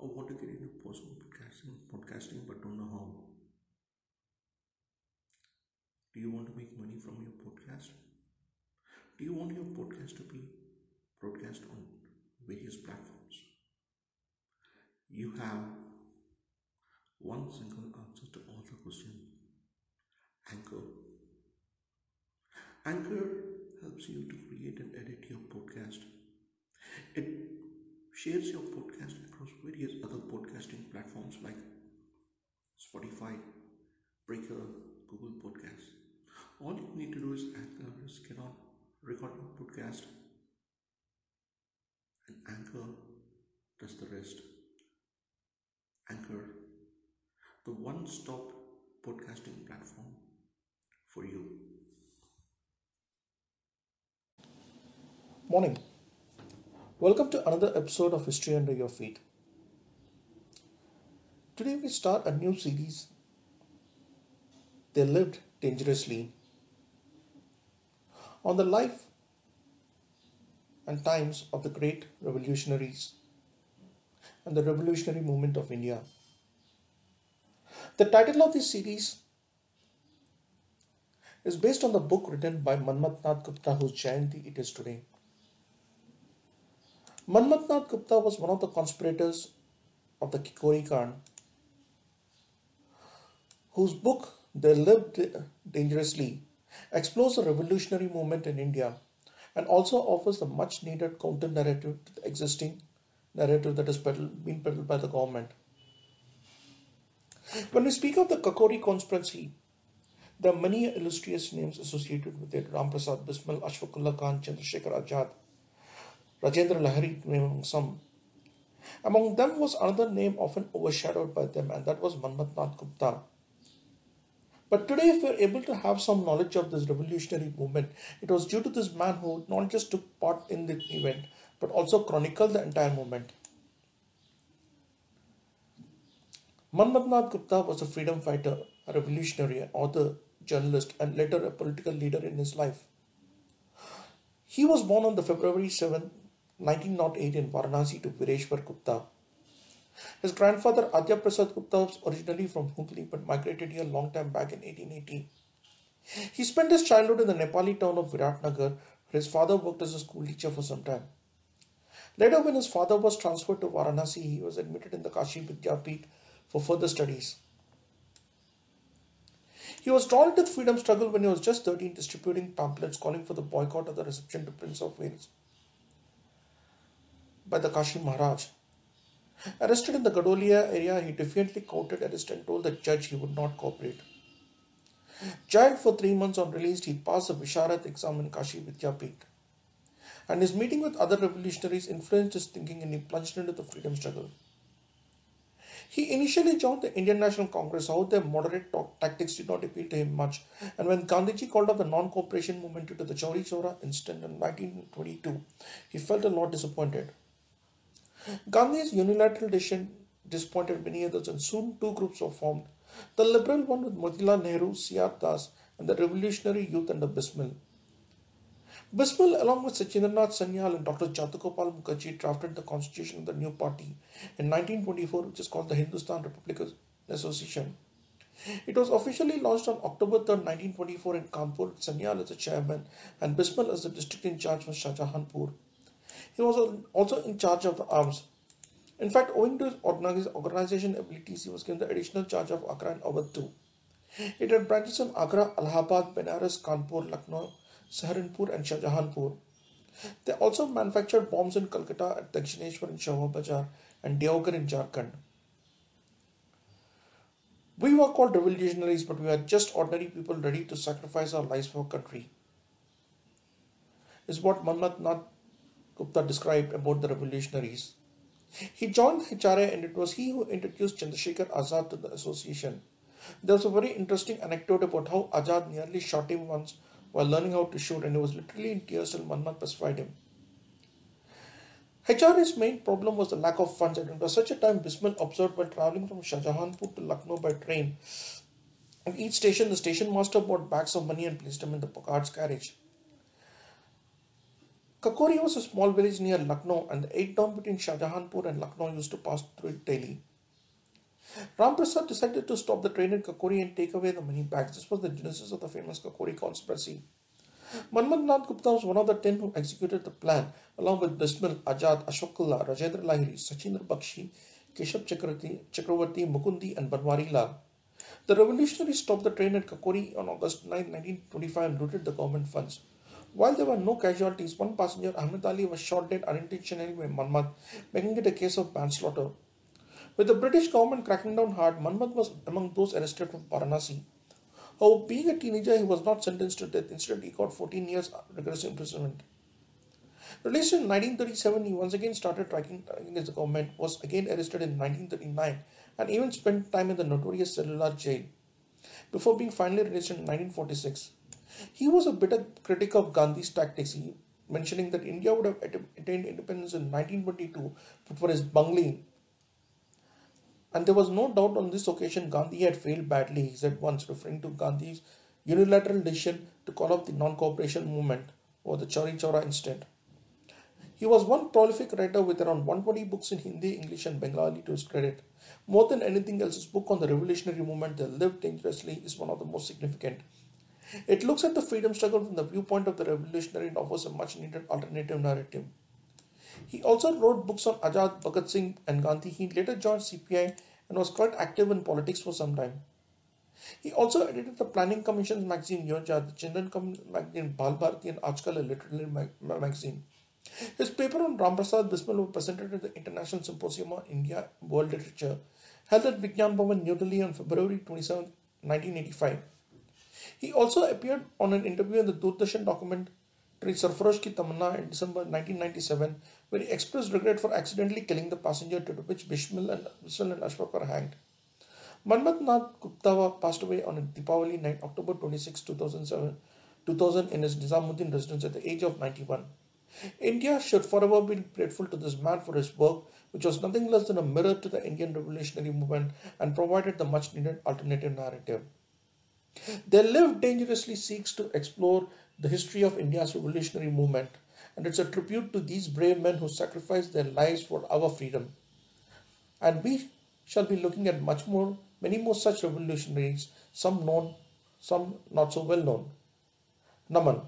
Oh, or want to get into podcasting, podcasting but don't know how? Do you want to make money from your podcast? Do you want your podcast to be broadcast on various platforms? You have one single answer to all the questions Anchor. Anchor helps you to create and edit your podcast. It shares your podcast across various other podcasting platforms like Spotify, Breaker, Google Podcasts. All you need to do is Anchor get on, record your podcast, and Anchor does the rest. Anchor, the one stop podcasting platform for you. Morning. Welcome to another episode of History Under Your Feet. Today we start a new series. They lived dangerously. On the life and times of the great revolutionaries and the revolutionary movement of India. The title of this series is based on the book written by Manmath Gupta, whose Jayanti it is today. Manmath Nath Gupta was one of the conspirators of the Kakori Kand, whose book They Lived Dangerously explores the revolutionary movement in India and also offers the much needed counter narrative to the existing narrative that has been peddled by the government. When we speak of the Kakori conspiracy, there are many illustrious names associated with it Ram Prasad Bismil, Ashfaqullah Khan, Chandrasekhar Azad, Rajendra name some. Among them was another name often overshadowed by them, and that was Manmath Gupta. But today, if we're able to have some knowledge of this revolutionary movement, it was due to this man who not just took part in the event, but also chronicled the entire movement. Manmath Nath Gupta was a freedom fighter, a revolutionary, an author, journalist, and later a political leader in his life. He was born on the February 7, 1908 in Varanasi to Vireshwar Gupta. His grandfather Adya Prasad Gupta was originally from Hooghly but migrated here long time back in 1880. He spent his childhood in the Nepali town of Viratnagar where his father worked as a school teacher for some time. Later, when his father was transferred to Varanasi, he was admitted in the Kashi Vidyapith for further studies. He was drawn into the freedom struggle when he was just 13, distributing pamphlets calling for the boycott of the reception to Prince of Wales by the Kashi Maharaj. Arrested in the Gadolia area, he defiantly counted arrest and told the judge he would not cooperate. Jailed for three months on release, he passed the Visharad exam in Kashi Vidyapith. And his meeting with other revolutionaries influenced his thinking and he plunged into the freedom struggle. He initially joined the Indian National Congress, however, their moderate tactics did not appeal to him much. And when Gandhiji called up the non cooperation movement due to the Chauri Chaura incident in 1922, he felt a lot disappointed. Gandhi's unilateral decision disappointed many others, and soon two groups were formed the liberal one with Motilal Nehru, C.R. Das, and the revolutionary youth under Bismil. Bismil, along with Sachindranath Sanyal and Dr. Jadugopal Mukherjee, drafted the constitution of the new party in 1924, which is called the Hindustan Republican Association. It was officially launched on October 3, 1924 in Kanpur, Sanyal as the chairman and Bismil as the district in charge for Shahjahanpur. He was also in charge of the arms. In fact, owing to his organization abilities, he was given the additional charge of Agra and Awadh too. It had branches in Agra, Allahabad, Benares, Kanpur, Lucknow, Saharanpur, and Shahjahanpur. They also manufactured bombs in Calcutta at Dakshineshwar in Shahwa and Deoghar in Jharkhand. We were called revolutionaries, but we were just ordinary people ready to sacrifice our lives for our country. Is what Manmath Nath Gupta described about the revolutionaries. He joined HRA and it was he who introduced Chandrasekhar Azad to the association. There was a very interesting anecdote about how Azad nearly shot him once while learning how to shoot and he was literally in tears till Manmath pacified him. HRA's main problem was the lack of funds and it was such a time Bismil observed while traveling from Shahjahanpur to Lucknow by train. At each station, the station master bought bags of money and placed them in the guard's carriage. Kakori was a small village near Lucknow, and the eight town between Shahjahanpur and Lucknow used to pass through it daily. Ramprasad decided to stop the train at Kakori and take away the money bags. This was the genesis of the famous Kakori conspiracy. Manmath Nath Gupta was one of the ten who executed the plan, along with Bismil, Ajad, Ashfaqullah, Rajendra Lahiri, Sachindra Bakshi, Chakravarti, Chakravarti, Mukundi, and Banwari Lal. The revolutionaries stopped the train at Kakori on August 9, 1925 and looted the government funds. While there were no casualties, one passenger, Ahmed Ali, was shot dead unintentionally by Manmath, making it a case of manslaughter. With the British government cracking down hard, Manmath was among those arrested from Varanasi. However, being a teenager, he was not sentenced to death. Instead, he got 14 years rigorous imprisonment. Released in 1937, he once again started tracking against the government, was again arrested in 1939, and even spent time in the notorious cellular jail before being finally released in 1946. He was a bitter critic of Gandhi's tactics, mentioning that India would have attained independence in 1922 but for his bungling and there was no doubt on this occasion Gandhi had failed badly, he said once, referring to Gandhi's unilateral decision to call off the non cooperation movement or the Chauri Chaura incident. He was one prolific writer with around 120 books in Hindi, English, and Bengali to his credit. More than anything else, his book on the revolutionary movement that Live dangerously is one of the most significant. It looks at the freedom struggle from the viewpoint of the revolutionary and offers a much needed alternative narrative. He also wrote books on Ajad, Bhagat Singh, and Gandhi. He later joined CPI and was quite active in politics for some time. He also edited the Planning Commission's magazine Yoja, the children magazine Bal Bharati, and Ajkal, a literary mag- magazine. His paper on Ramprasad Bismil was presented at the International Symposium on India World Literature, held at Vigyan Bhavan, New Delhi on February 27, 1985. He also appeared on an interview in the Doordarshan document Sarfarosh Ki Tamanna in December 1997, where he expressed regret for accidentally killing the passenger to which Bismil and, Bismil and Ashfaq were hanged. Manmath Nath Gupta passed away on Deepavali night, October 26, 2007, 2000 in his Nizamuddin residence at the age of 91. India should forever be grateful to this man for his work, which was nothing less than a mirror to the Indian revolutionary movement and provided the much needed alternative narrative. Their Live Dangerously seeks to explore the history of India's revolutionary movement, and it's a tribute to these brave men who sacrificed their lives for our freedom. And we shall be looking at much more, many more such revolutionaries, some known, some not so well known. Naman.